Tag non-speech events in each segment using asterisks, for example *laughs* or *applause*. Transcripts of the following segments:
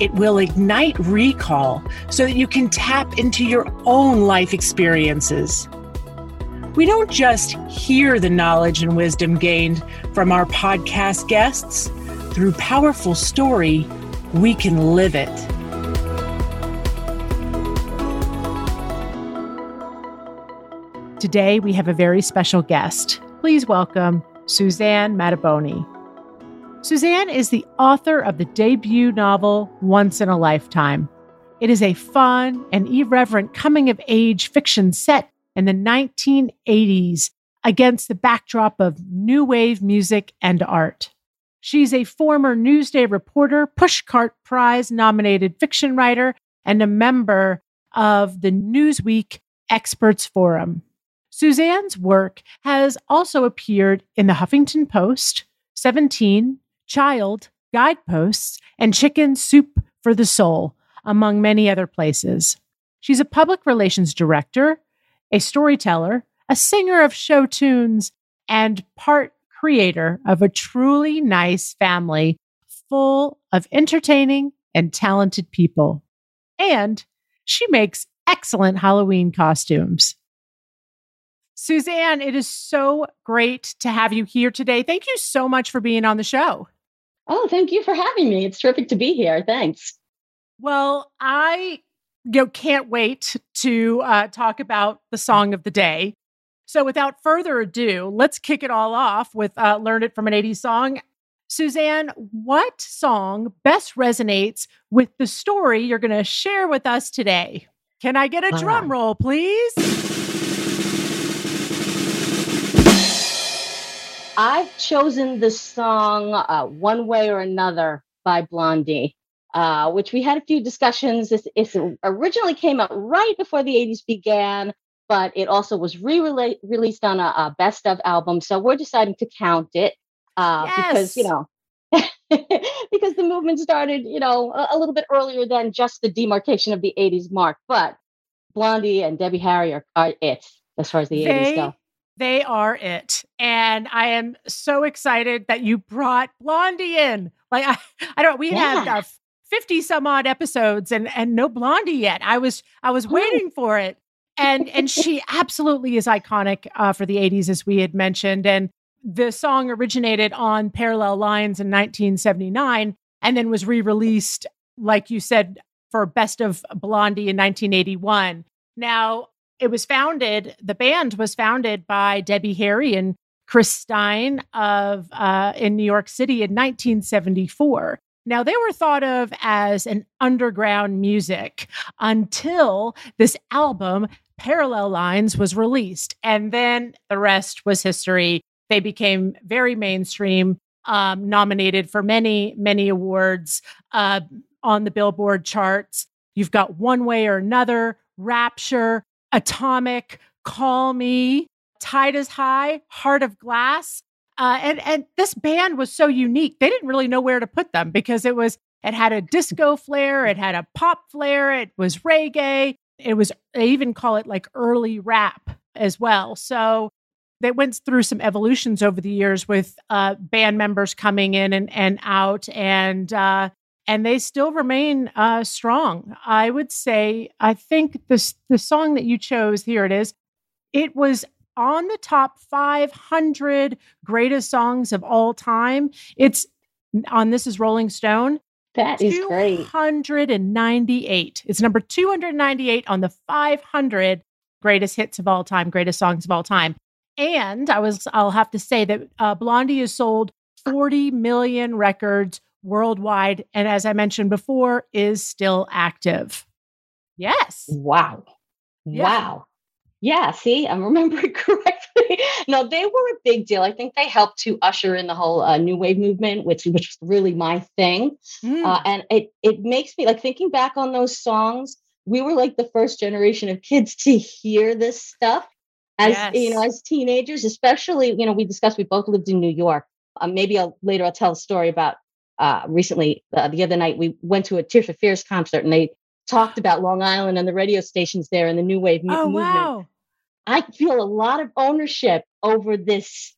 It will ignite recall so that you can tap into your own life experiences. We don't just hear the knowledge and wisdom gained from our podcast guests. Through powerful story, we can live it. Today, we have a very special guest. Please welcome Suzanne Mattaboni. Suzanne is the author of the debut novel Once in a Lifetime. It is a fun and irreverent coming of age fiction set in the 1980s against the backdrop of new wave music and art. She's a former Newsday reporter, Pushcart Prize nominated fiction writer, and a member of the Newsweek Experts Forum. Suzanne's work has also appeared in the Huffington Post, 17, Child, Guideposts, and Chicken Soup for the Soul, among many other places. She's a public relations director, a storyteller, a singer of show tunes, and part creator of a truly nice family full of entertaining and talented people. And she makes excellent Halloween costumes. Suzanne, it is so great to have you here today. Thank you so much for being on the show. Oh, thank you for having me. It's terrific to be here. Thanks. Well, I you know, can't wait to uh, talk about the song of the day. So, without further ado, let's kick it all off with uh, Learn It from an 80s Song. Suzanne, what song best resonates with the story you're going to share with us today? Can I get a drum roll, please? I've chosen the song uh, One Way or Another by Blondie, uh, which we had a few discussions. This it originally came out right before the 80s began, but it also was re released on a, a, best of album. So we're deciding to count it uh, yes. because, you know, *laughs* because the movement started, you know, a, a, little bit earlier than just the demarcation of the 80s mark. But Blondie and Debbie Harry are, are it as far as the they 80s go. They are it. And I am so excited that you brought Blondie in. Like I, I don't we yeah. have uh, 50 some odd episodes and and no Blondie yet. I was I was waiting for it. And and she absolutely is iconic uh, for the 80s as we had mentioned and the song originated on Parallel Lines in 1979 and then was re-released like you said for Best of Blondie in 1981. Now, it was founded, the band was founded by Debbie Harry and Chris Stein of uh, in New York City in 1974. Now, they were thought of as an underground music until this album, Parallel Lines, was released. And then the rest was history. They became very mainstream, um, nominated for many, many awards uh, on the Billboard charts. You've got One Way or Another, Rapture, Atomic, Call Me, Tide is High, Heart of Glass. Uh, and and this band was so unique. They didn't really know where to put them because it was it had a disco flair, it had a pop flair, it was reggae. It was they even call it like early rap as well. So they went through some evolutions over the years with uh, band members coming in and, and out, and uh, and they still remain uh, strong. I would say, I think this the song that you chose here it is. It was on the top 500 greatest songs of all time. It's on this is Rolling Stone. That is great. 298. It's number 298 on the 500 greatest hits of all time, greatest songs of all time. And I was I'll have to say that uh, Blondie has sold 40 million records worldwide. And as I mentioned before, is still active. Yes. Wow. Yeah. Wow. Yeah, see, *laughs* I'm remembering correctly. no, they were a big deal. I think they helped to usher in the whole uh, new wave movement, which which was really my thing. Mm. Uh, and it it makes me like thinking back on those songs. We were like the first generation of kids to hear this stuff as yes. you know as teenagers, especially you know we discussed we both lived in New York. Um, maybe I'll later I'll tell a story about uh, recently uh, the other night we went to a Tears for Fears concert and they talked about Long Island and the radio stations there and the new wave oh, movement. Wow. I feel a lot of ownership over this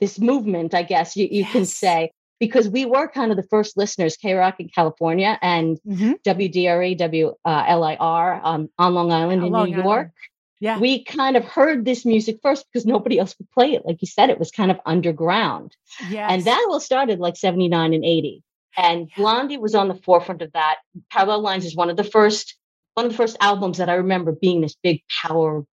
this movement, I guess you, you yes. can say, because we were kind of the first listeners, KROQ in California and mm-hmm. WDRE, WLIR um, on Long Island in Long New York. Yeah. We kind of heard this music first because nobody else would play it. Like you said, it was kind of underground. Yes. And that all started like 79 and 80. And Blondie was on the forefront of that. Parallel Lines is one of the first, one of the first albums that I remember being this big power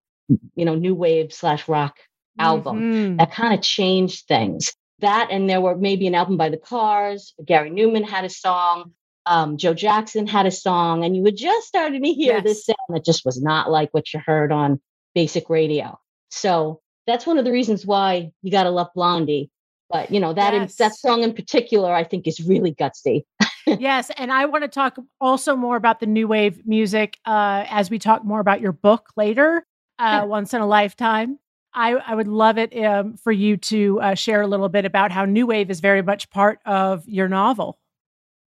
you know, new wave slash rock album mm-hmm. that kind of changed things. That and there were maybe an album by the Cars. Gary Numan had a song. Um, Joe Jackson had a song, and you were just starting to hear yes. this sound that just was not like what you heard on basic radio. So that's one of the reasons why you got to love Blondie. But you know that yes. in, that song in particular, I think is really gutsy. yes, and I want to talk also more about the new wave music uh, as we talk more about your book later uh, once in a lifetime. I, I would love it um, for you to uh, share a little bit about how New Wave is very much part of your novel.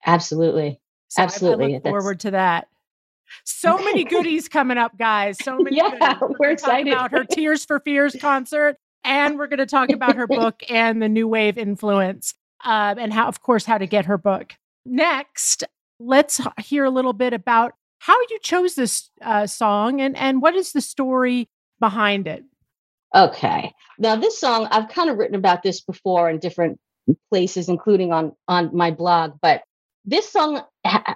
Absolutely. So Absolutely. Forward to that. So *laughs* many goodies coming up, guys. So many. yeah, goodies. we're, excited about her Tears for Fears concert, and we're going to talk about her *laughs* book and the New Wave influence, uh, and how, of course, how to get her book. Next, let's hear a little bit about how you chose this uh, song and and what is the story behind it okay now this song i've kind of written about this before in different places including on on my blog but this song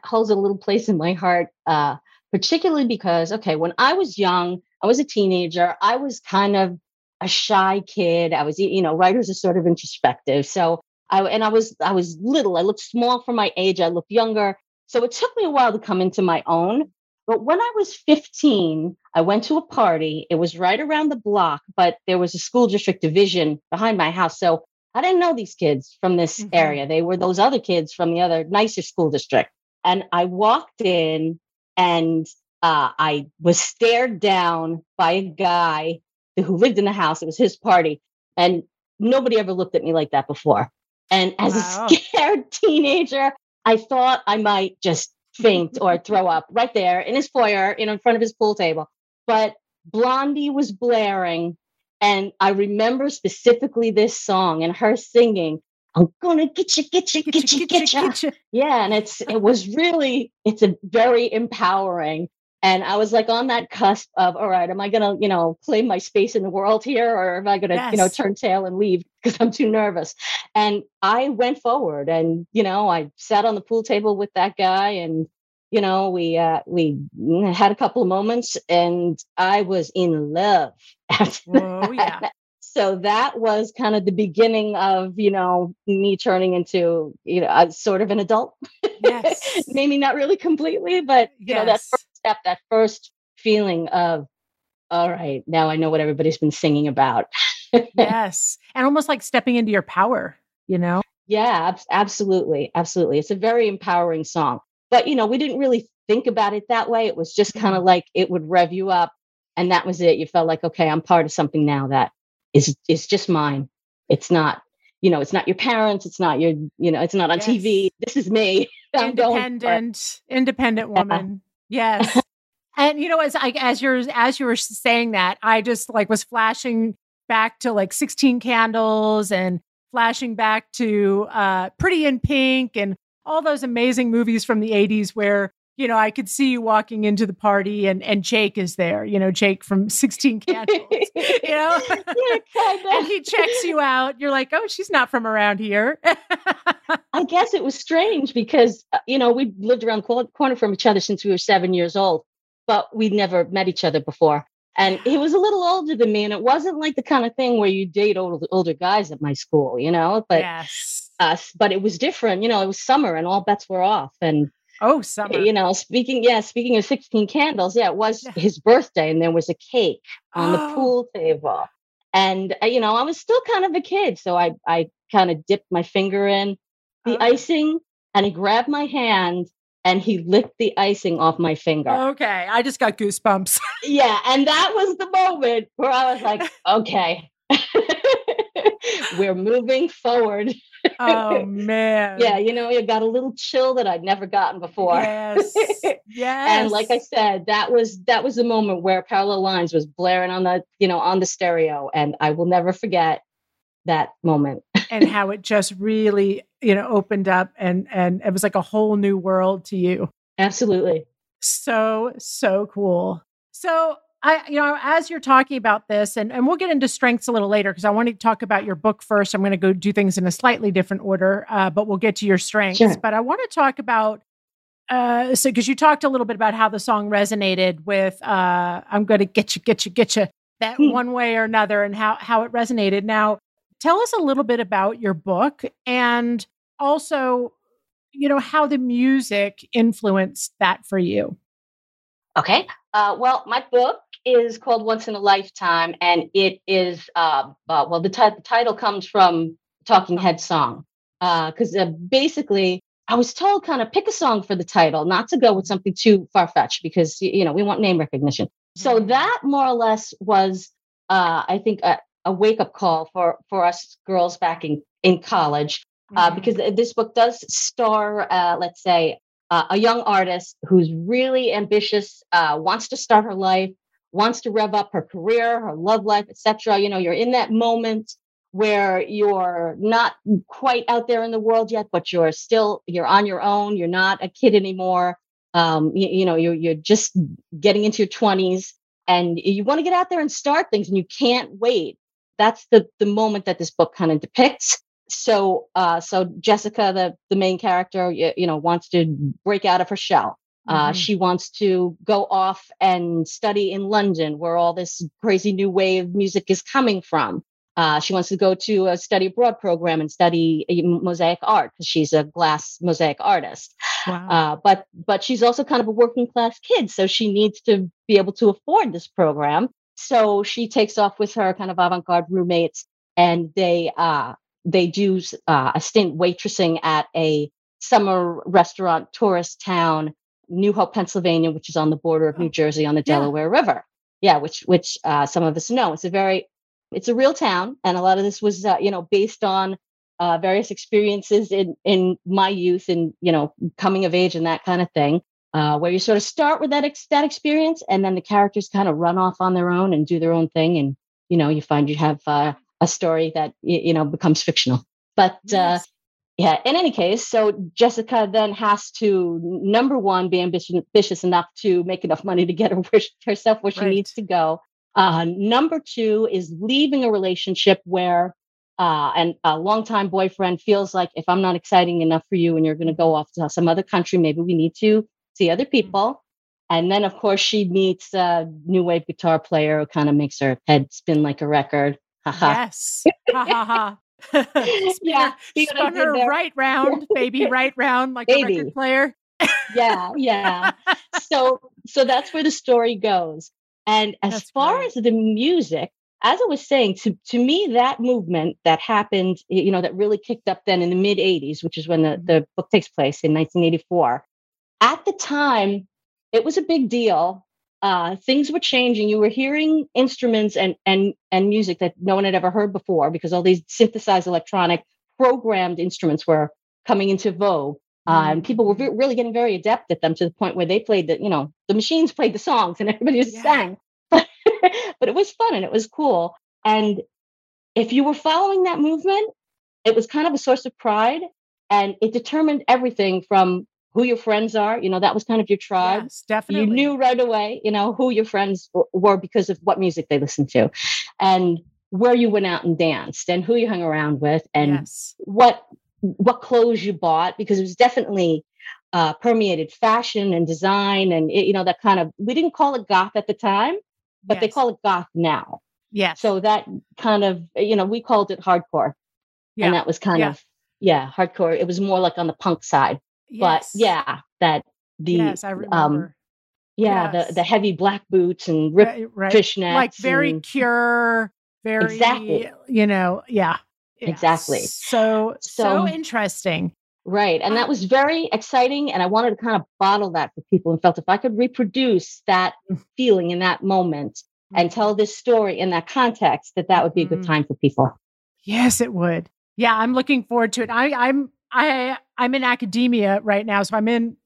holds a little place in my heart uh, particularly because okay when i was young i was a teenager i was kind of a shy kid i was you know writers are sort of introspective so i and i was i was little i looked small for my age i looked younger so it took me a while to come into my own. But when I was 15, I went to a party. It was right around the block, but there was a school district division behind my house. So I didn't know these kids from this mm-hmm. area. They were those other kids from the other nicer school district. And I walked in and uh, I was stared down by a guy who lived in the house. It was his party. And nobody ever looked at me like that before. And as wow. a scared *laughs* teenager, I thought I might just faint or throw up right there in his foyer, you know, in front of his pool table. But Blondie was blaring. And I remember specifically this song and her singing, I'm gonna get you, get you, get you, get you. Yeah. And it's it was really, it's a very empowering and I was like on that cusp of, all right, am I going to, you know, claim my space in the world here or am I going to, yes. you know, turn tail and leave because I'm too nervous? And I went forward and, you know, I sat on the pool table with that guy and, you know, we, uh, we had a couple of moments and I was in love. *laughs* oh, yeah. so that was kind of the beginning of you know me turning into you know a, sort of an adult *laughs* yes maybe not really completely but you yes. know that first step, that first feeling of, all right, now I know what everybody's been singing about. *laughs* yes. And almost like stepping into your power, you know? Yeah, ab- absolutely. Absolutely. It's a very empowering song. But, you know, we didn't really think about it that way. It was just kind of mm-hmm. like it would rev you up and that was it. You felt like, okay, I'm part of something now that is is just mine. It's not, you know, it's not your parents, it's not your, you know, it's not on yes. TV. This is me. *laughs* I'm independent, independent woman. Yes. *laughs* and you know, as I as you're as you were saying that, I just like was flashing back to like 16 candles and flashing back to uh Pretty in Pink and all those amazing movies from the 80s where you know, I could see you walking into the party and and Jake is there, you know, Jake from *laughs* 16 Candles, you know, *laughs* yeah, and he checks you out. You're like, oh, she's not from around here. *laughs* I guess it was strange because, uh, you know, we lived around the corner from each other since we were seven years old, but we'd never met each other before. And he was a little older than me, and it wasn't like the kind of thing where you date older, older guys at my school, you know. But yes. us, but it was different. You know, it was summer, and all bets were off. And Oh, summer. You know, speaking, yeah, speaking of 16 candles, yeah, it was yeah. his birthday and there was a cake on oh. the pool table. And uh, you know, I was still kind of a kid, so I I kind of dipped my finger in the Okay. icing, and he grabbed my hand and he licked the icing off my finger. Okay, I just got goosebumps. Yeah, *laughs* and that was the moment where I was like, *laughs* okay, *laughs* we're moving forward. Oh *laughs* man. Yeah, you know, it got a little chill that I'd never gotten before. Yes. Yes. *laughs* And like I said, that was that was the moment where Parallel Lines was blaring on the, you know, on the stereo. And I will never forget that moment. and *laughs* how it just really, you know, opened up and and it was like a whole new world to you. Absolutely. So, so cool. So I, you know, as you're talking about this, and, and we'll get into strengths a little later because I want to talk about your book first. I'm going to go do things in a slightly different order, uh, but we'll get to your strengths. Sure. But I want to talk about, uh, so because you talked a little bit about how the song resonated with, uh, I'm going to get you, get you, get you, that Hmm. one way or another, and how how it resonated. Now, tell us a little bit about your book and also, you know, how the music influenced that for you. Okay. Uh, well, my book is called Once in a Lifetime, and it is uh, uh well, the, ti- the title comes from Talking Head song because uh, basically I was told kind of pick a song for the title, not to go with something too far fetched because you know we want name recognition. So that more or less was, uh, I think, a, a wake up call for for us girls back in in college uh, Mhm. because this book does star, uh, let's say, uh, a young artist who's really ambitious, uh, wants to start her life, wants to rev up her career, her love life, etc. You know, you're in that moment where you're not quite out there in the world yet, but you're still you're on your own. You're not a kid anymore. Um, you, you know, you're you're just getting into your 20s, and you want to get out there and start things, and you can't wait. That's the the moment that this book kind of depicts so uh so jessica the the main character you, you know wants to break out of her shell uh, Mhm. she wants to go off and study in london where all this crazy new wave music is coming from uh, she wants to go to a study abroad program and study uh, mosaic art because she's a glass mosaic artist wow. uh, but but she's also kind of a working class kid, so she needs to be able to afford this program. So she takes off with her kind of avant garde roommates, and they uh, they do uh, a stint waitressing at a summer restaurant tourist town, New Hope, Pennsylvania, which is on the border of Oh, New Jersey on the yeah. Delaware River. Yeah, which which uh, some of us know. It's a very it's a real town, and a lot of this was uh, you know based on uh, various experiences in in my youth and you know coming of age and that kind of thing. Uh, where you sort of start with that ex- that experience, and then the characters kind of run off on their own and do their own thing, and you know you find you have uh, a story that you know becomes fictional. But uh, Yes. Yeah, in any case, so Jessica then has to number one be ambitious, ambitious enough to make enough money to get *laughs* her, herself where she Right. needs to go. Uh, number two is leaving a relationship where uh, and a longtime boyfriend feels like if I'm not exciting enough for you and you're going to go off to some other country, maybe we need to see other people. And then, of course, she meets a new wave guitar player who kind of makes her head spin like a record. Yes. Ha ha ha. *laughs* *laughs* Yeah, her- see what I spun her there? right round, baby, right round, like a record player. yeah, yeah. so *laughs* so that's where the story goes. And as That's far great. as the music, as I was saying, to to me, that movement that happened, you know, that really kicked up then in the mid 80s, which is when the, Mhm. the book takes place in 1984. At the time, it was a big deal. Uh, things were changing. You were hearing instruments and and and music that no one had ever heard before because all these synthesized electronic programmed instruments were coming into vogue. Uh, and people were ve- really getting very adept at them to the point where they played the, you know, the machines played the songs and *laughs* everybody just Yeah. sang. But, *laughs* but it was fun and it was cool. And if you were following that movement, it was kind of a source of pride and it determined everything from who your friends are. You know, that was kind of your tribe. Yes, definitely. You knew right away, you know, who your friends w- were because of what music they listened to and where you went out and danced and who you hung around with and yes. what what clothes you bought because it was definitely uh, permeated fashion and design and it, you know that kind of we didn't call it goth at the time but they call it goth now yeah so that kind of you know we called it hardcore yeah. and that was kind Yeah. of yeah hardcore it was more like on the punk side but yeah that the yes, I um yeah Yes. the the heavy black boots and ripped right, right. fishnets like very and- cure, very Exactly. you know, yeah. Yeah. Exactly. So, so So- interesting. Right. And that was very exciting. And I wanted to kind of bottle that for people and felt if I could reproduce that Mm. feeling in that moment and tell this story in that context, that that would be a good Mhm. time for people. Yes, it would. Yeah, I'm looking forward to it. I, I'm I I'm in academia right now, so I'm in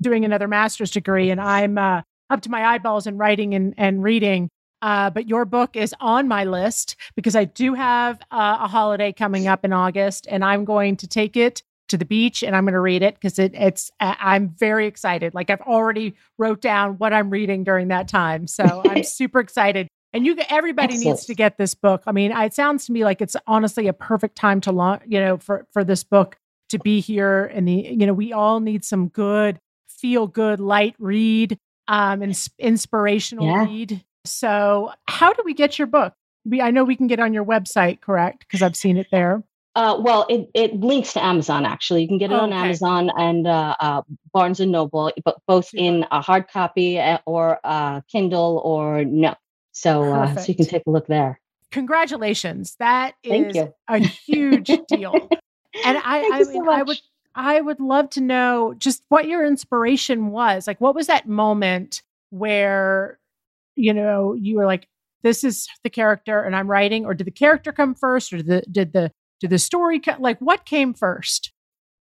doing another master's degree, and I'm uh, up to my eyeballs in writing and and reading. Uh, but your book is on my list because I do have uh, a holiday coming up in August, and I'm going to take it to the beach and I'm going to read it because it, it's uh, I'm very excited. Like I've already wrote down what I'm reading during that time, so I'm *laughs* super excited. And you, everybody needs to get this book. I mean, it sounds to me like it's honestly a perfect time to launch. You know, for for this book to be here, and the you know we all need some good, feel good, light read, um, and inspirational Yeah. read. So, how do we get your book? We I know we can get on your website, correct? Because I've seen it there. Uh, well, it, it links to Amazon actually. You can get it Oh, on. Amazon and uh, uh, Barnes and Noble, but both in a hard copy uh, or uh, Kindle or no. So, uh, so you can take a look there. Congratulations! That Thank is you. a huge deal. *laughs* And I, I you so I would. I would love to know just what your inspiration was. Like, what was that moment where, you know, you were like, "This is the character, and I'm writing," or did the character come first, or did the did the did the story co- like what came first?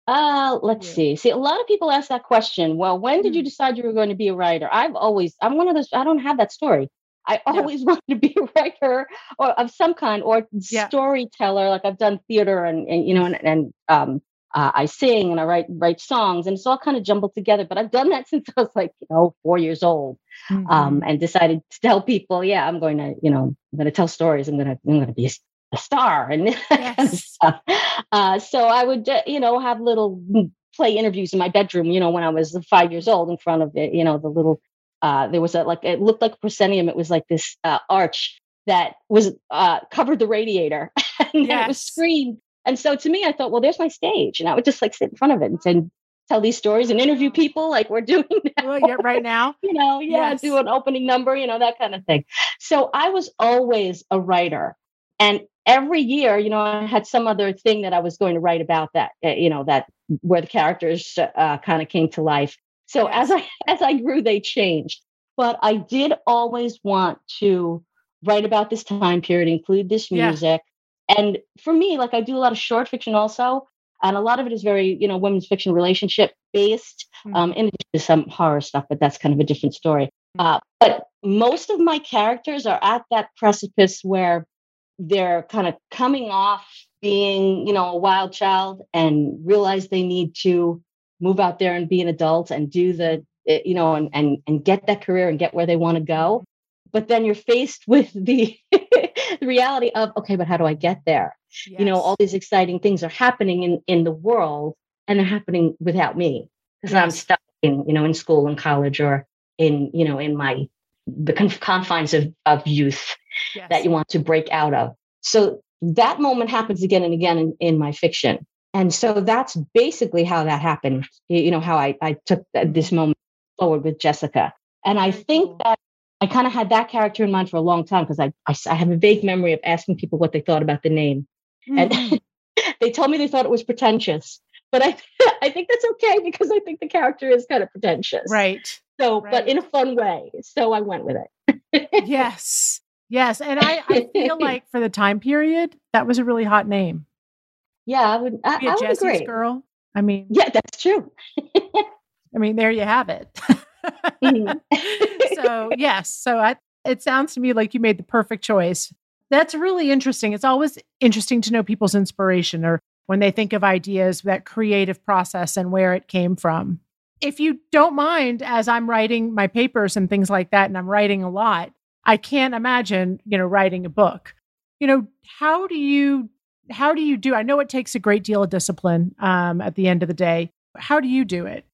Uh, let's see. See, a lot of people ask that question. Well, when did you Mm. decide you were going to be a writer? I've always, I'm one of those, I don't have that story. I Yeah. always *laughs* wanted to be a writer or of some kind or Yeah. storyteller. Like I've done theater and, and you know, and, and um, uh, I sing and I write write songs and it's all kind of jumbled together. But I've done that *laughs* since I was like, you know, four years old. Mm-hmm. Um, and decided to tell people, yeah, I'm going to, you know, I'm going to tell stories. I'm going to, I'm going to be a, a star *laughs* and that kind of Yes. stuff. Uh, so I would, uh, you know, have little mm, play interviews in my bedroom, you know, when I was five years old in front of it, you know, the little, uh, there was a, like, it looked like a proscenium. It was like this uh, arch that was uh, covered the radiator *laughs* and then it was Yes. screened. And so to me, I thought, well, there's my stage. And I would just like sit in front of it and, and tell these stories and interview people like we're *laughs* doing now Well, right now. you know, yeah, Yes. do an opening number, you know, that kind of thing. So I was always a writer. And every year, you know, I had some other thing that I was going to write about that, uh, you know, that where the characters uh, kind of came to life. So as I *laughs* as I grew, they changed. But I did always want to write about this time period, include this Yeah. music. And for me, like I do a lot of short fiction also. And a lot of it is very, you know, women's fiction relationship based um, in addition to some horror stuff, but that's kind of a different story. Uh, but most of my characters are at that precipice where they're kind of coming off being, you know, a wild child and realize they need to move out there and be an adult and do the, eh, you know, and and and get that career and get where they want to go. But then you're faced *laughs* with the, the reality of, okay, but how do I get there? you know all these exciting things are happening in in the world and they're happening without me because i'm stuck in you know in school and college or in you know in my the conf- confines of of youth Yes. that you want to break out of so that moment happens again and again in, in my fiction and so that's basically how that happened you know how i i took this moment forward with jessica and i think that i kind of had that character in mind for a long time because I I have a vague memory of asking people what they thought about the name and Mhm. *laughs* they told me they thought it was pretentious but i *laughs* i think that's okay because i think the character is kind of pretentious right. so right. but in a fun way so i went with it *laughs* Yes. Yes. And I, I feel like for the time period, that was a really hot name. Yeah i would i, Be I a would Jesse's agree girl. I mean, yeah that's true *laughs* I mean, there you have it. Mhm. *laughs* so yes. So I, it sounds to me like you made the perfect choice. That's really interesting. It's always interesting to know people's inspiration or when they think of ideas, that creative process and where it came from. If you don't mind, as I'm writing my papers and things like that, and I'm writing a lot, I can't imagine, you know, writing a book. You know, how do you how do you do? I know it takes a great deal of discipline um, at the end of the day. How do you do it?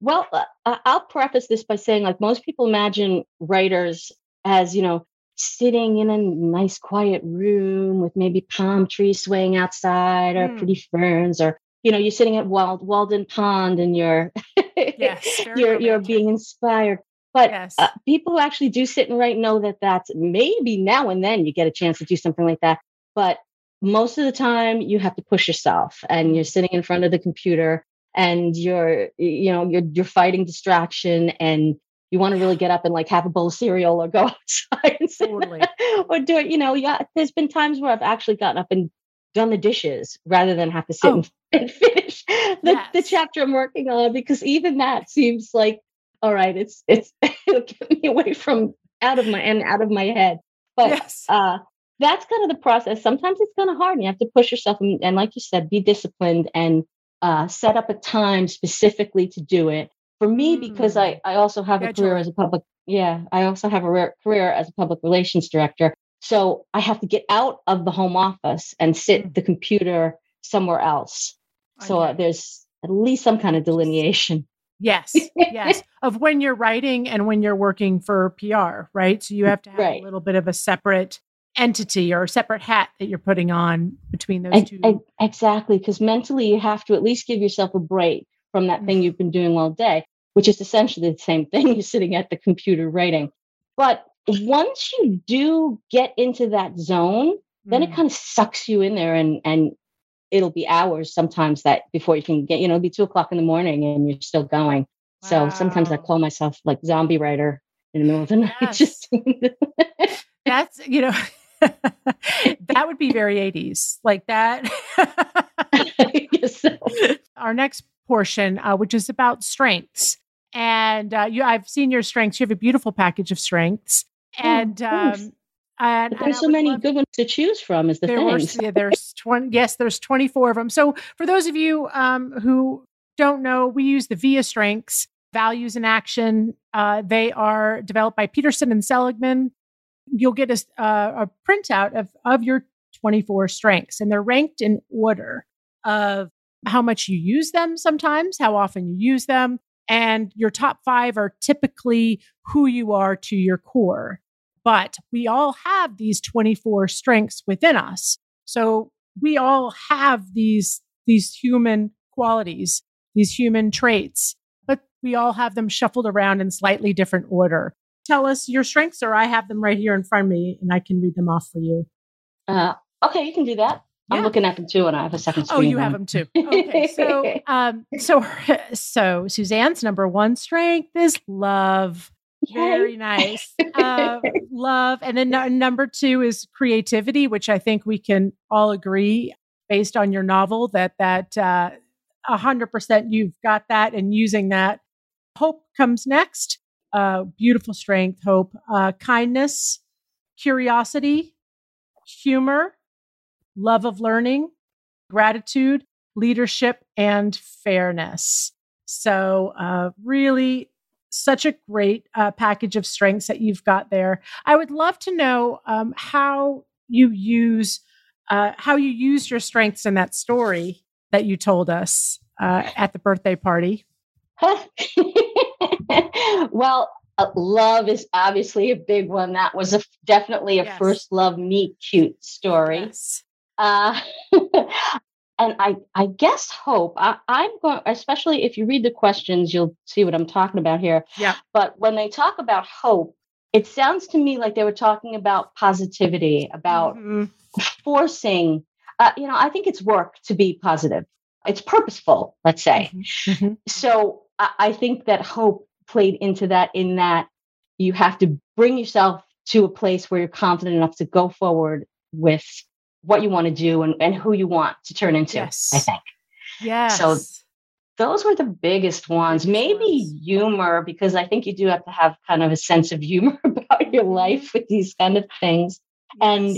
Well, uh, I'll preface this by saying, like most people imagine writers as, you know, sitting in a nice quiet room with maybe palm trees swaying outside or Mm. pretty ferns, or you know, you're sitting at Wald, Walden Pond and you're Yes, *laughs* you're you're being inspired. But yes. uh, people who actually do sit and write know that that's maybe now and then you get a chance to do something like that. But most of the time, you have to push yourself, and you're sitting in front of the computer, and you're you know you're you're fighting distraction, and you want to really get up and like have a bowl of cereal or go *laughs* outside totally. *laughs* or do it. You know, yeah. There's been times where I've actually gotten up and done the dishes rather than have to sit oh. and, *laughs* and, finish the, yes. the chapter I'm working on because even that seems like all right, it's it's it'll get me away from out of my and out of my head. But yes. uh, that's kind of the process. Sometimes it's kind of hard, and you have to push yourself and, and like you said, be disciplined and uh, set up a time specifically to do it. For me, mm. because I I also have a career as a public yeah I also have a re- career as a public relations director. So I have to get out of the home office and sit mm. the computer somewhere else. So uh, there's at least some kind of delineation. Yes, yes. Of when you're writing and when you're working for PR, right? So you have to have *laughs* right. a little bit of a separate entity or a separate hat that you're putting on between those I, two. I, exactly. Because mentally, you have to at least give yourself a break from that thing mm-hmm. you've been doing all day, which is essentially the same thing. *laughs* You're sitting at the computer writing. But once you do get into that zone, then mm. it kind of sucks you in there and and it'll be hours sometimes that before you can get, you know, it'll be two o'clock in the morning and you're still going. Wow. So sometimes I call myself like zombie writer in the middle of the *laughs* night. Yes. Just *laughs* That's, you know, *laughs* that would be very 80s like that. *laughs* so. Our next portion, uh, which is about strengths. And uh, you, I've seen your strengths. You have a beautiful package of strengths. Oh, and oh, um, and, there's so many good ones to choose from. Is the there thing? yeah, there's twenty. Yes, there's 24 of them. So for those of you um, who don't know, we use the VIA strengths, values in action. Uh, they are developed by Peterson and Seligman. You'll get a, uh, a printout of of your 24 strengths, and they're ranked in order of how much you use them. Sometimes, how often you use them, and your top five are typically who you are to your core but we all have these 24 strengths within us. So we all have these, these human qualities, these human traits, but we all have them shuffled around in slightly different order. Tell us your strengths, or I have them right here in front of me and I can read them off for you. Uh, okay, you can do that. Yeah. I'm looking at them too, and I have a second. Screen Oh, you have them too. *laughs* Okay, so um, so *laughs* so Suzanne's number one strength is love. Very nice. Uh, love. And then n- number two is creativity, which I think we can all agree based on your novel that that uh, 100% you've got that and using that. Hope comes next. Uh, beautiful strength, hope, uh, kindness, curiosity, humor, love of learning, gratitude, leadership, and fairness. So, uh, really such a great uh, package of strengths that you've got there. I would love to know um, how you use uh, how you use your strengths in that story that you told us uh, at the birthday party. *laughs* *laughs* well, uh, love is obviously a big one. That was a, definitely a yes. first love meet cute story. Yes. Uh, *laughs* and I, I guess hope. I, I'm going, especially if you read the questions, you'll see what I'm talking about here. Yeah. But when they talk about hope, it sounds to me like they were talking about positivity, about mm-hmm. forcing. Uh, you know, I think it's work to be positive. It's purposeful, let's say. Mm-hmm. mm-hmm. So I, I think that hope played into that. In that you have to bring yourself to a place where you're confident enough to go forward with what you want to do and, and who you want to turn into, yes. I think. Yeah. So those were the biggest ones. Maybe humor, because I think you do have to have kind of a sense of humor *laughs* about your mm-hmm. life with these kind of things. Yes. And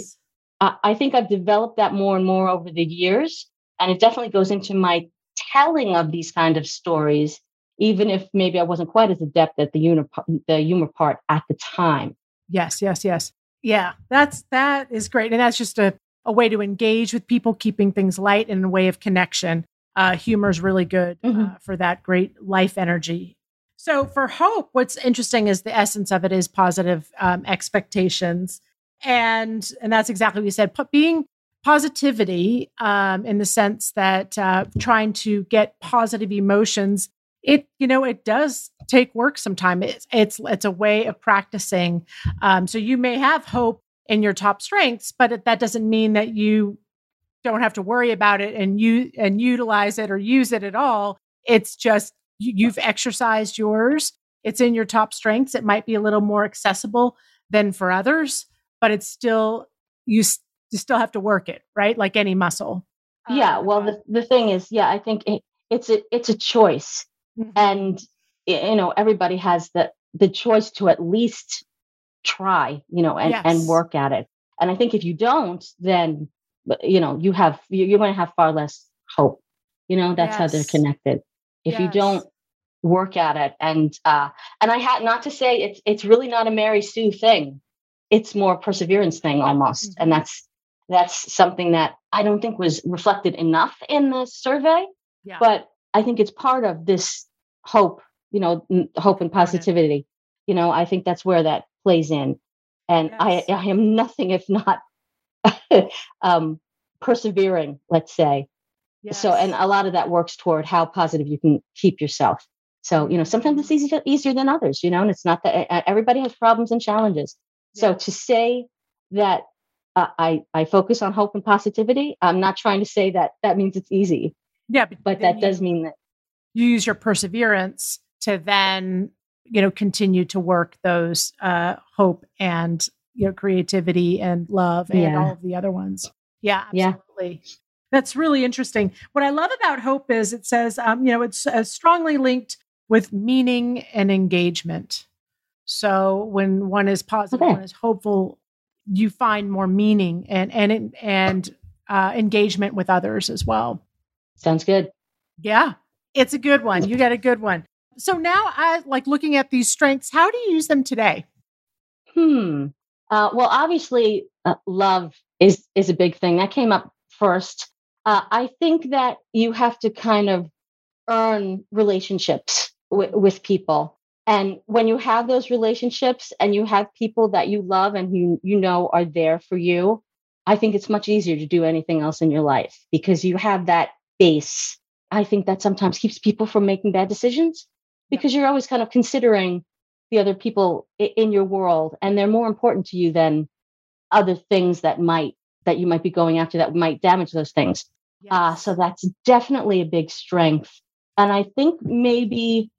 I, I think I've developed that more and more over the years. And it definitely goes into my telling of these kind of stories, even if maybe I wasn't quite as adept at the humor, the humor part at the time. Yes, yes, yes. Yeah, that's that is great. And that's just a a way to engage with people, keeping things light and a way of connection. Uh, humor is really good uh, mm-hmm. for that great life energy. So for hope, what's interesting is the essence of it is positive um, expectations, and and that's exactly what you said. being positivity um, in the sense that uh, trying to get positive emotions it you know it does take work sometimes it's it's it's a way of practicing um, so you may have hope in your top strengths but it, that doesn't mean that you don't have to worry about it and you and utilize it or use it at all. It's just you, you've exercised yours. It's in your top strengths. It might be a little more accessible than for others but it's still you, you still have to work it right? Like any muscle. Yeah well the, the thing is yeah i think it, it's a it's a choice mm-hmm. and you know everybody has the the choice to at least try you know and yes. and work at it and i think if you don't then you know you have you're going to have far less hope you know that's yes. how they're connected if yes. you don't work at it and uh and i had not to say it's it's really not a mary sue thing it's more perseverance thing almost mm-hmm. and that's that's something that i don't think was reflected enough in the survey yeah. but i think it's part of this hope you know hope and positivity you know i think that's where that plays in and yes. I, I am nothing if not *laughs* um, persevering let's say yes. so and a lot of that works toward how positive you can keep yourself so you know sometimes it's easier easier than others you know and it's not that everybody has problems and challenges yeah. so to say that uh, I I focus on hope and positivity. I'm not trying to say that that means it's easy. Yeah, but, but that does mean that you use your perseverance to then you know continue to work those uh, hope and you know creativity and love and yeah. all of the other ones. Yeah, absolutely. Yeah. That's really interesting. What I love about hope is it says, um, you know, it's uh, strongly linked with meaning and engagement. So when one is positive, okay. one is hopeful, you find more meaning and and and uh, engagement with others as well. Sounds good. Yeah, it's a good one. You got a good one. So now, I like looking at these strengths. How do you use them today? Hmm. Uh, well, obviously, uh, love is is a big thing that came up first. Uh, I think that you have to kind of earn relationships w- with people and when you have those relationships and you have people that you love and you you know are there for you i think it's much easier to do anything else in your life because you have that base i think that sometimes keeps people from making bad decisions because you're always kind of considering the other people in your world and they're more important to you than other things that might that you might be going after that might damage those things yes. uh, so that's definitely a big strength and i think maybe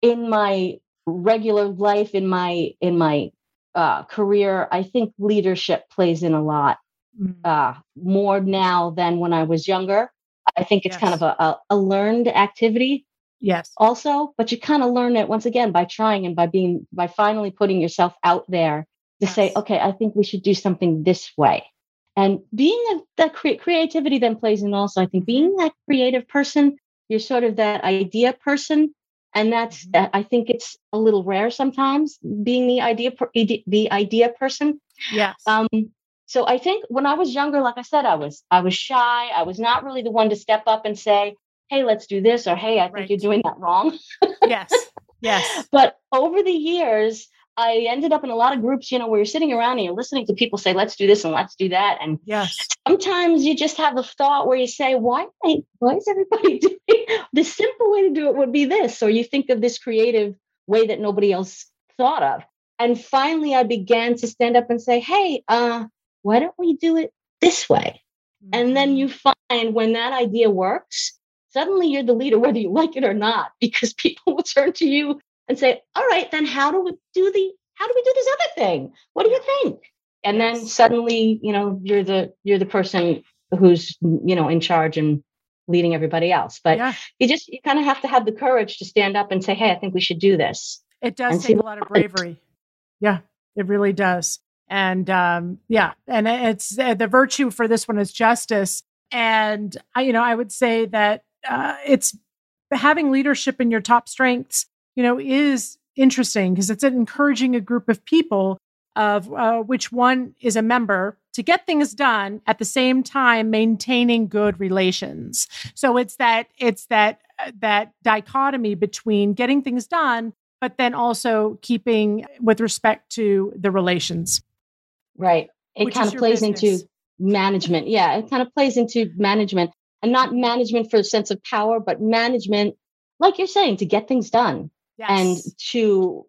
in my regular life in my in my uh, career i think leadership plays in a lot mm. uh, more now than when i was younger i think it's yes. kind of a, a, learned activity yes also but you kind of learn it once again by trying and by being by finally putting yourself out there to yes. say okay i think we should do something this way and being a, that cre- creativity then plays in also i think mm-hmm. being that creative person you're sort of that idea person and that's mm-hmm. i think it's a little rare sometimes being the idea the idea person yes um so i think when i was younger like i said i was i was shy i was not really the one to step up and say hey let's do this or hey i think right. you're doing that wrong yes yes *laughs* but over the years I ended up in a lot of groups, you know, where you're sitting around and you're listening to people say, let's do this and let's do that. And yes. sometimes you just have a thought where you say, why, why is everybody *laughs* doing the simple way to do it would be this? Or you think of this creative way that nobody else thought of. And finally I began to stand up and say, hey, uh, why don't we do it this way? And then you mm-hmm. find when that idea works, suddenly you're the leader, whether you like it or not, *laughs* because people will turn to you and say, all right, then how do we do the how do we do this other thing? What do you think? And then suddenly, you know, you're the you're the person who's you know in charge and leading everybody else. But yeah. you just you kind of have to have the courage to stand up and say, hey, I think we should do this. It does take a lot of bravery. Yeah, it really does. And um, yeah, and it's uh, the virtue for this one is justice. And I, you know, I would say that uh, it's having leadership in your top strengths you know, is interesting because it's encouraging a group of people of uh, which one is a member to get things done at the same time maintaining good relations so it's that it's that uh, that dichotomy between getting things done but then also keeping with respect to the relations right it kind of plays business. into management yeah it kind of plays into management and not management for a sense of power but management like you're saying, to get things done yes. and to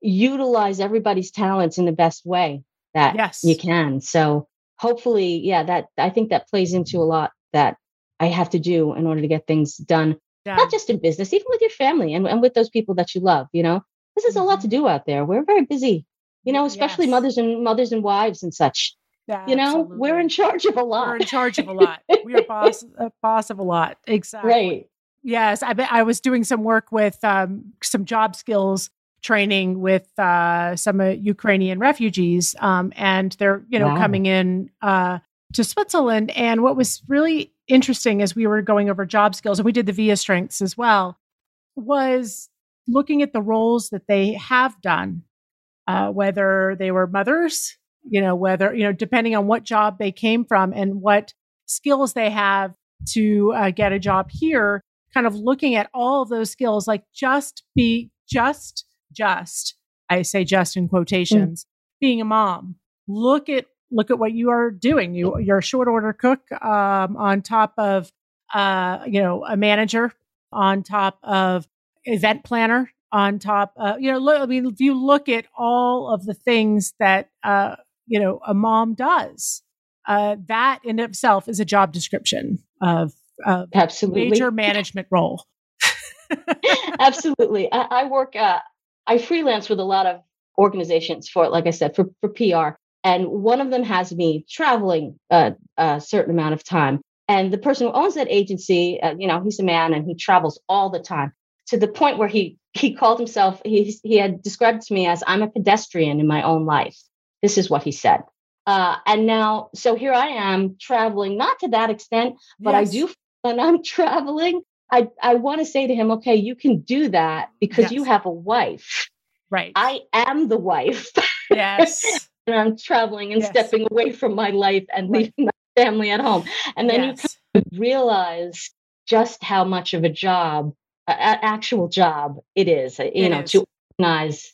utilize everybody's talents in the best way that yes. you can. So hopefully, yeah, that I think that plays into a lot that I have to do in order to get things done, Yeah. not just in business, even with your family and, and with those people that you love. You know, this is a lot to Mm-hmm. do out there. We're very busy, you know, especially Yes. mothers and mothers and wives and such. Yeah, You know, we're in charge of a lot. We're in charge of a *laughs* lot. We are boss, a boss of a lot. Exactly. right. Yes, I I was doing some work with um, some job skills training with uh, some uh, Ukrainian refugees, um, and they're you know Wow. coming in uh, to Switzerland. And what was really interesting as we were going over job skills, and we did the VIA strengths as well, was looking at the roles that they have done, uh, whether they were mothers, you know, whether you know, depending on what job they came from and what skills they have to uh, get a job here kind of looking at all of those skills like just be just just i say just in quotations being a mom look at look at what you are doing. You you're a short order cook um, on top of uh, you know a manager on top of event planner on top uh, you know look, i mean if you look at all of the things that uh, you know a mom does uh, that in itself is a job description of, of Absolutely. major management role. *laughs* Absolutely. I, I work, uh, I freelance with a lot of organizations for, like I said, for, for PR. And one of them has me traveling a, a certain amount of time. And the person who owns that agency, uh, you know, he's a man and he travels all the time to the point where he he called himself, he, he had described to me as I'm a pedestrian in my own life. This is what he said. Uh, and now, so here I am traveling, not to that extent, but I do when I'm *laughs* traveling, I, I want to say to him, okay, you can do that because you have a wife. Right. I am the wife. yes. *laughs* and I'm traveling and Yes. stepping away from my life and Right. leaving my family at home. And then yes. you realize just how much of a job, a, actual job it is, uh, you It know, is. to organize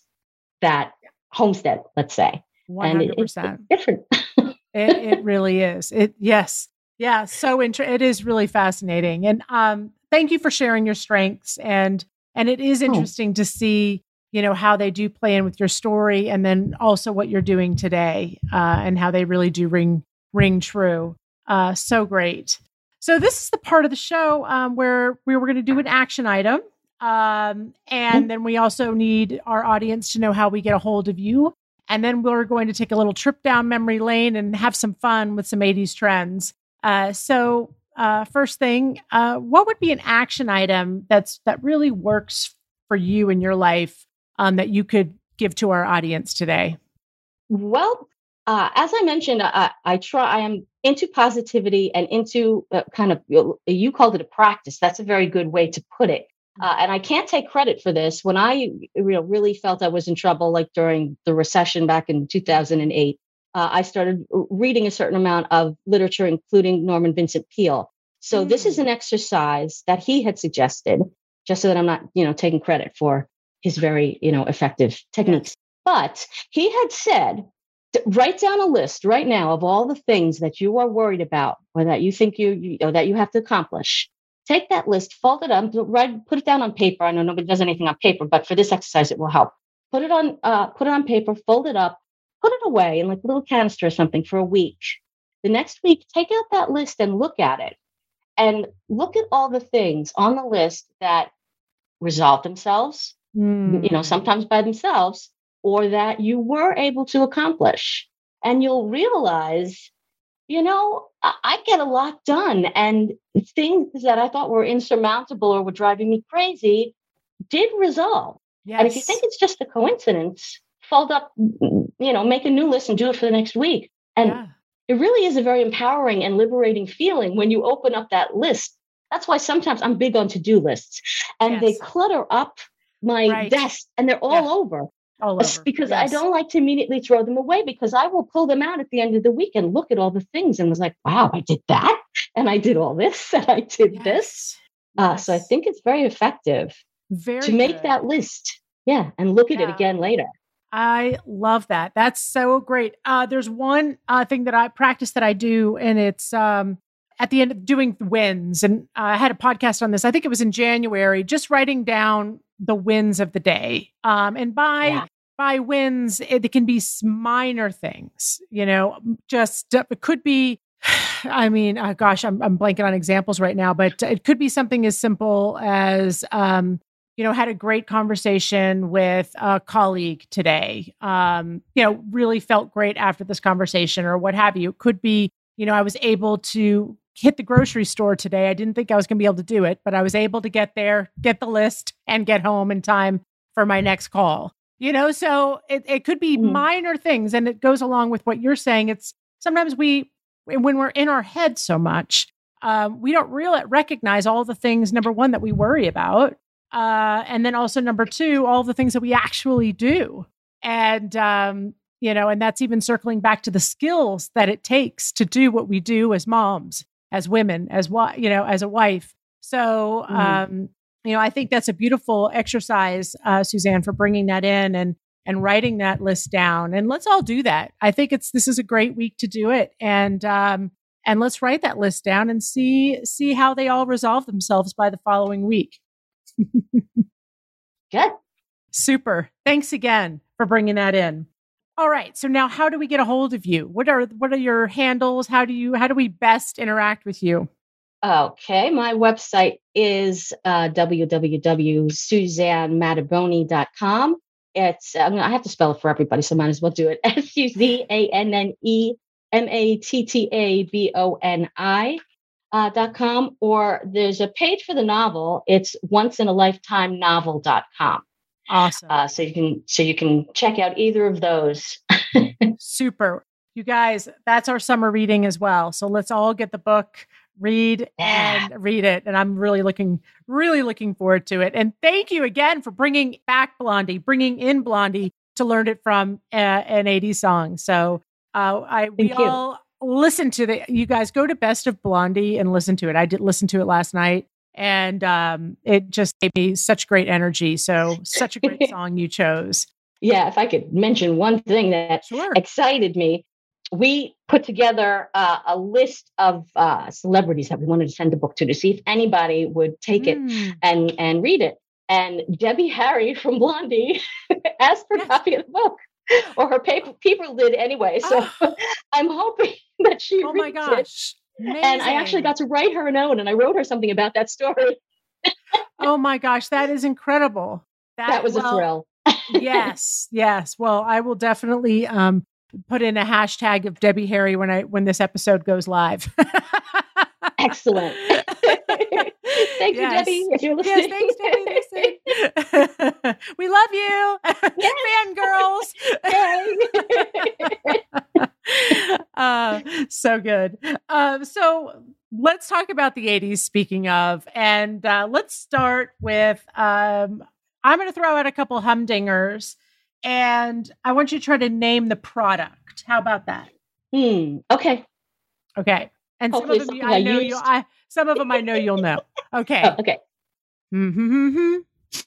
that homestead, let's say. One And it- it's different. *laughs* It it really is. It yes. Yeah. So inter- it is really fascinating. And um thank you for sharing your strengths and and it is Oh. interesting to see you know how they do play in with your story and then also what you're doing today uh, and how they really do ring ring true uh, so great so this is the part of the show um, where we were going to do an action item um, and then we also need our audience to know how we get a hold of you and then we're going to take a little trip down memory lane and have some fun with some 80s trends uh, so uh, first thing uh, what would be an action item that's that really works for you in your life um, that you could give to our audience today? Well, uh, as I mentioned, I, I try. I am into positivity and into uh, kind of you called it a practice. That's a very good way to put it. Uh, and I can't take credit for this. When I you know really felt I was in trouble, like during the recession back in 2008, uh, I started reading a certain amount of literature, including Norman Vincent Peale. So this is Mm. an exercise that he had suggested, just so that I'm not you know taking credit for his very you know effective techniques. But he had said write down a list right now of all the things that you are worried about or that you think you, you or that you have to accomplish. Take that list fold it up write put it down on paper. I know nobody does anything on paper but for this exercise it will help. Put it on uh, put it on paper fold it up put it away in like a little canister or something for a week. The next week take out that list and look at it. And look at all the things on the list that resolve themselves you know Mm. sometimes by themselves or that you were able to accomplish and you'll realize you know i, get a lot done and things that i thought were insurmountable or were driving me crazy did resolve yes. and if you think it's just a coincidence fold up you know make a new list and do it for the next week and yeah. it really is a very empowering and liberating feeling when you open up that list. That's why sometimes I'm big on to do lists and they clutter up my Right. desk and they're all over all over because I don't like to immediately throw them away because I will pull them out at the end of the week and look at all the things and was like, wow, I did that and I did all this *laughs* and I did this. Yes. Uh, so I think it's very effective very to make good. that list. Yeah. And look at it again later. I love that. That's so great. Uh, there's one uh, thing that I practice that I do, and it's um, at the end of doing wins, and uh, I had a podcast on this. I think it was in January, just writing down the wins of the day. Um, and by yeah. by wins, it, it, can be minor things. You know, just uh, it could be. *sighs* I mean, uh, gosh, I'm I'm blanking on examples right now, but it could be something as simple as um, you know, had a great conversation with a colleague today. Um, you know, really felt great after this conversation or what have you. It could be, you know, I was able to hit the grocery store today. I didn't think I was going to be able to do it, but I was able to get there, get the list, and get home in time for my next call. You know, so it, it could be mm. minor things. And it goes along with what you're saying. It's sometimes we, when we're in our head so much, um, we don't really recognize all the things, number one, that we worry about uh, and then also number two, all the things that we actually do. And, um, you know, and that's even circling back to the skills that it takes to do what we do as moms, as women, as what, you know, as a wife. So, mm-hmm. um, you know, I think that's a beautiful exercise, uh, Suzanne, for bringing that in and and writing that list down. And let's all do that. I think it's this is a great week to do it. And um, and let's write that list down and see see how they all resolve themselves by the following week. *laughs* Good. Super. Thanks again for bringing that in. All right. So now how do we get a hold of you? What are what are your handles? How do you how do we best interact with you? Okay, my website is uh, www.suzannemattaboni.com. It's I mean, I have to spell it for everybody, so might as well do it. *laughs* S U Z A N N E M A T T A B O N I uh, dot com, or there's a page for the novel. It's once in a lifetime novel.com. Awesome. Uh, so you can so you can check out either of those. *laughs* Super. You guys, that's our summer reading as well. So let's all get the book, read yeah. and read it. And I'm really looking, really looking forward to it. And thank you again for bringing back Blondie, bringing in Blondie to learn it from uh, an 80s song. So uh, I we all listen to the you guys go to best of blondie and listen to it i did listen to it last night and um, it just gave me such great energy so such a great *laughs* song you chose yeah if i could mention one thing that sure. excited me we put together uh, a list of uh, celebrities that we wanted to send the book to to see if anybody would take mm. it and and read it and debbie harry from blondie *laughs* asked for a copy of the book or her paper people did anyway. So oh. *laughs* I'm hoping that she. Oh my gosh! And I actually got to write her a note, and I wrote her something about that story. oh my gosh, that is incredible! That, that was well, a thrill. yes, yes. Well, I will definitely um, put in a hashtag of Debbie Harry when I when this episode goes live. *laughs* Excellent. *laughs* *laughs* Thank yes. you, Debbie, if you're listening. Yes, thanks, Debbie. *laughs* *laughs* we love you, fangirls. uh, so good. Um, so let's talk about the 80s, speaking of, and uh, let's start with um, I'm going to throw out a couple humdingers, and I want you to try to name the product. How about that? Hmm. Okay. Okay. And Hopefully some of them I, I know you I some of them I know *laughs* you'll know. Okay. Oh, okay. Mm-hmm,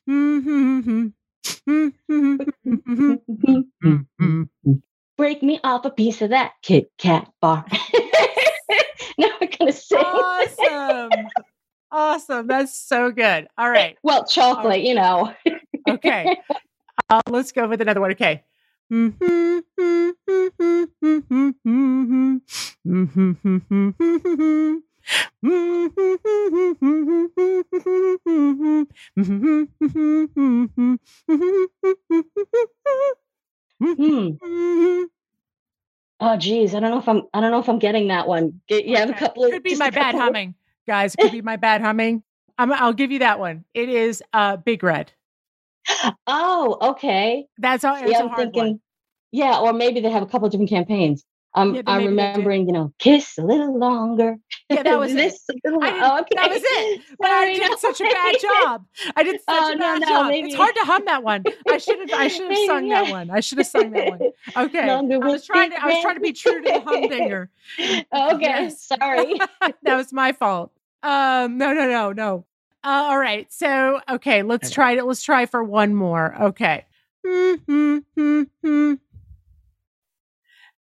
mm-hmm, mm-hmm, Break me off a piece of that Kit Kat bar. *laughs* now we're gonna sing. Awesome. awesome. That's so good. All right. Well, chocolate, right. you know. okay. *laughs* Uh, let's go with another one. Okay. Hmm. Oh geez, I don't know if I'm I don't know if I'm getting that one. You okay. have a couple of It could be my bad humming, guys. It could be my bad humming. i will give you that one. It is uh, Big Red. Oh, okay. That's all. Yeah, I'm thinking. One. Yeah, or maybe they have a couple of different campaigns. Um, yeah, I'm remembering, you know, kiss a little longer. Yeah, that was *laughs* this. It. oh, okay. That was it. *laughs* But Sorry, I did no. such a bad *laughs* job. I did such oh, a bad no, job. Maybe. It's hard to hum that one. I should have. I should have sung that one. I should have sung that one. Okay. Longer I was trying to. I was trying to be true to the humdinger. okay. Yes. Sorry. that was my fault. Um. No. No. No. No. Uh, all right. So okay. Let's try it. Let's try for one more. Okay. Mm-hmm.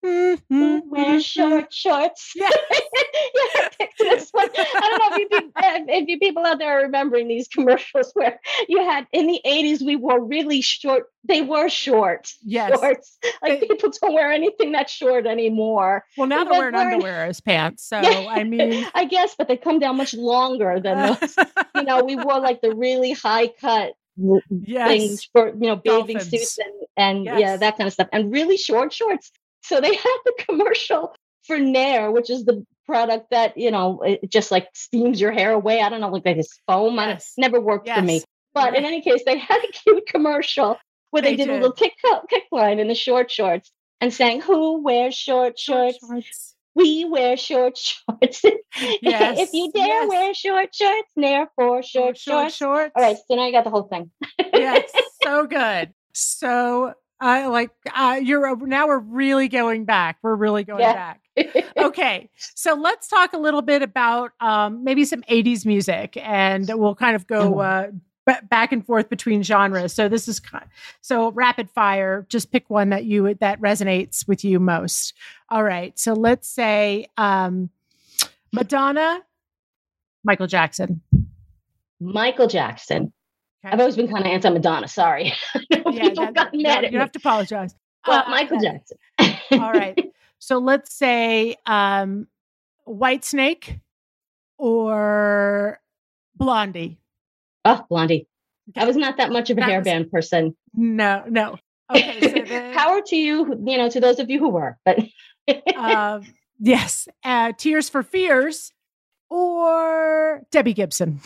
Mm-hmm. Wear short shorts. *laughs* Yeah. *laughs* yeah this one. I don't know if you, people, *laughs* um, if you people out there are remembering these commercials where you had in the 80s, we wore really short, they were short. Yes. Shorts. Like they, people don't wear anything that short anymore. Well, now they're wearing underwear as pants. So, yeah, I mean, I guess, but they come down much longer than uh. those. you know, we wore like the really high cut yes. things for, you know, bathing Dolphins. suits and, and yes. yeah, that kind of stuff. And really short shorts. So they *laughs* had the commercial for Nair, which is the product that, you know, it just like steams your hair away. I don't know, like this foam. Yes. It never worked yes. for me. But in mm-hmm. any case, they *laughs* had a cute commercial where they, they did, did, a little kick, kick line in the short shorts and sang, Who wears short shorts? Short shorts. We wear short *laughs* shorts. Yes. if you dare yes. wear short shorts, Nair for short, short shorts. shorts. All right, so now you got the whole thing. yes, so good. So I like uh, you're now we're really going back. We're really going yeah. back. *laughs* okay, so let's talk a little bit about um, maybe some '80s music, and we'll kind of go uh, b- back and forth between genres. So this is kind of, so rapid fire. Just pick one that you that resonates with you most. All right, so let's say um, Madonna, Michael Jackson. Michael Jackson. Okay. I've always been kind of anti Madonna. Sorry. *laughs* yeah, that, you, you have to apologize. Well, uh, Michael Jackson. all right. *laughs* So let's say um, Whitesnake or Blondie. Oh, Blondie. Okay. I was not that much of a that hairband was, person. No, no. Okay. So *laughs* then, Power to you, you know, to those of you who were, but. uh, yes. Uh, Tears for Fears or Debbie Gibson.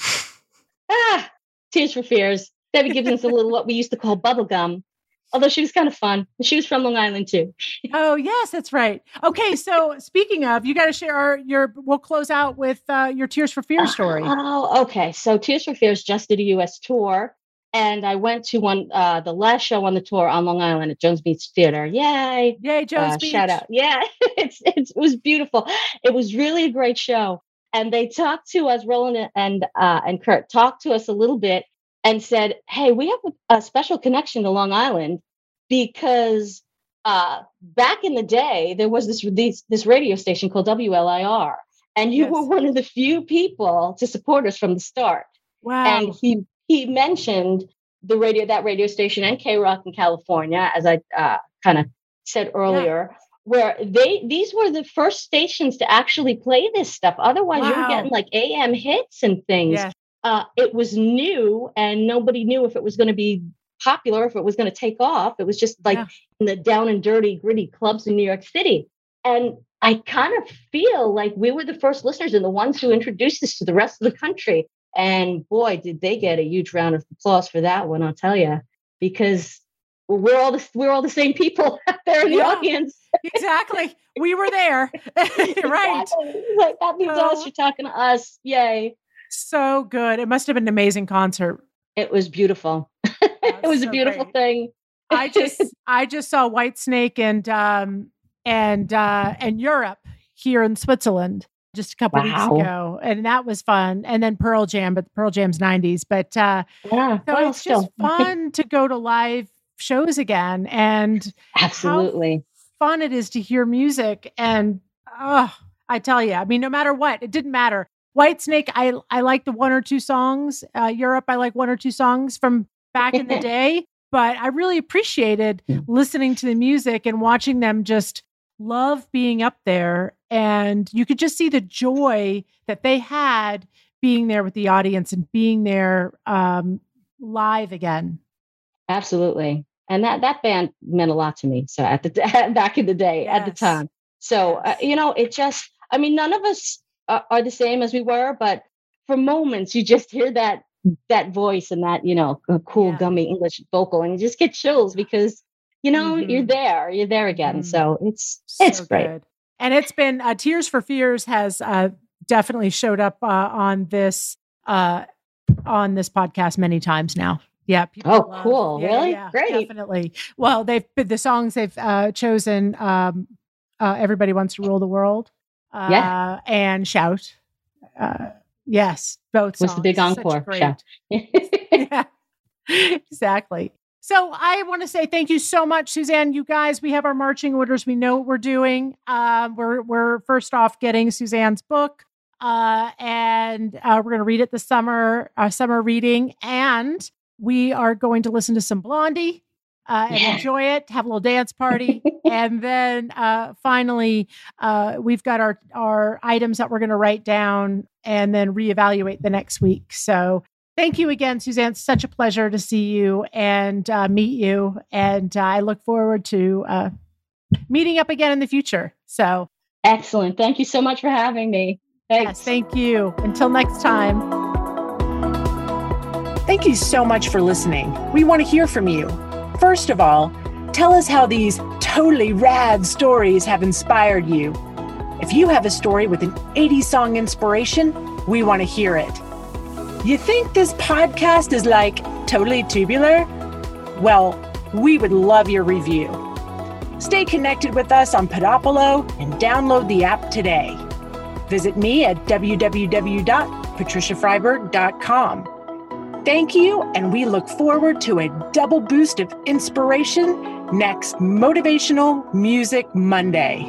ah, Tears for Fears. Debbie Gibson's a little what we used to call bubblegum. Although she was kind of fun. She was from Long Island too. *laughs* oh, yes, that's right. Okay, so speaking of, you got to share our, your, we'll close out with uh, your Tears for Fears story. Oh, okay. So Tears for Fears just did a US tour. And I went to one, uh, the last show on the tour on Long Island at Jones Beach Theater. Yay. Yay, Jones uh, Beach. Shout out. Yeah, *laughs* it's, it's, it was beautiful. It was really a great show. And they talked to us, Roland and, uh, and Curt talked to us a little bit and said, Hey, we have a, a special connection to Long Island because uh, back in the day, there was this, this, this radio station called WLIR, and you yes. were one of the few people to support us from the start. Wow. And he, he mentioned the radio, that radio station and KROQ in California, as I uh, kind of said earlier. Yeah where they these were the first stations to actually play this stuff. Otherwise, wow. you were getting like AM hits and things. Yeah uh, it was new and nobody knew if it was going to be popular, if it was going to take off. It was just like yeah. in the down and dirty, gritty clubs in New York City. And I kind of feel like we were the first listeners and the ones who introduced this to the rest of the country. And boy, did they get a huge round of applause for that one, I'll tell you, because we're all the we're all the same people *laughs* out there in the yeah, audience. Exactly. We were there. *laughs* right. Exactly. Like that means uh, us. You're talking to us. Yay. So good. It must have been an amazing concert. It was beautiful. *laughs* it was so a beautiful great. thing. I just *laughs* I just saw Whitesnake and um and uh and Europe here in Switzerland just a couple wow. weeks ago and that was fun and then pearl jam but pearl jam's 90s but uh yeah, so well, it's still. just fun to go to live shows again and absolutely fun it is to hear music and oh i tell you i mean no matter what it didn't matter Whitesnake, I I like the one or two songs. Uh, Europe, I like one or two songs from back in the *laughs* day, but I really appreciated listening to the music and watching them just love being up there. And you could just see the joy that they had being there with the audience and being there um, live again. Absolutely, and that that band meant a lot to me. So at the *laughs* back in the day, yes. at the time, so uh, you know, it just. I mean, none of us are, are the same as we were, but for moments you just hear that that voice and that you know cool yeah. gummy English vocal, and you just get chills because you know mm-hmm. you're there, you're there again. Mm-hmm. So it's so it's great. Good. And it's been uh, Tears for Fears has uh, definitely showed up uh, on this uh, on this podcast many times now. Yeah. oh, love, cool. Yeah, really? Yeah, Great. Definitely. Well, they've the songs they've uh, chosen. Um, uh, Everybody wants to rule the world uh, yeah. and shout. Uh, yes, both was the big encore. Great, *laughs* yeah, exactly. So I want to say thank you so much, Suzanne. You guys, we have our marching orders. We know what we're doing. Uh, we're we're first off getting Suzanne's book, uh, and uh, we're going to read it this summer, uh, summer reading, and we are going to listen to some Blondie uh, and yeah. enjoy it, have a little dance party, *laughs* and then uh, finally, uh, we've got our our items that we're going to write down and then reevaluate the next week. So. Thank you again, Suzanne. Such a pleasure to see you and uh, meet you. And uh, I look forward to uh, meeting up again in the future. So excellent. Thank you so much for having me. Thanks. Yes, thank you. Until next time. Thank you so much for listening. We want to hear from you. First of all, tell us how these totally rad stories have inspired you. If you have a story with an 80s song inspiration, we want to hear it. You think this podcast is like totally tubular? Well, we would love your review. Stay connected with us on Podopolo and download the app today. Visit me at www.patriciafreiberg.com. Thank you, and we look forward to a double boost of inspiration next Motivational Music Monday.